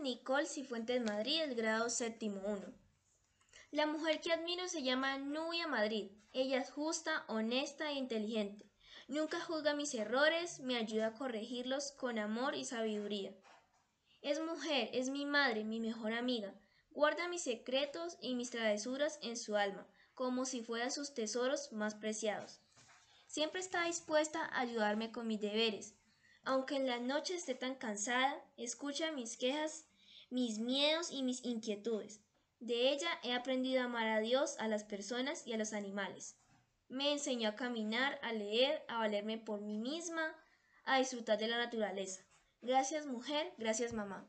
Nicole Cifuentes Madrid, el grado séptimo 1. La mujer que admiro se llama Nubia Madrid. Ella es justa, honesta e inteligente. Nunca juzga mis errores, me ayuda a corregirlos con amor y sabiduría. Es mujer, es mi madre, mi mejor amiga. Guarda mis secretos y mis travesuras en su alma, como si fueran sus tesoros más preciados. Siempre está dispuesta a ayudarme con mis deberes. Aunque en la noche esté tan cansada, escucha mis quejas, mis miedos y mis inquietudes. De ella he aprendido a amar a Dios, a las personas y a los animales. Me enseñó a caminar, a leer, a valerme por mí misma, a disfrutar de la naturaleza. Gracias mujer, gracias mamá.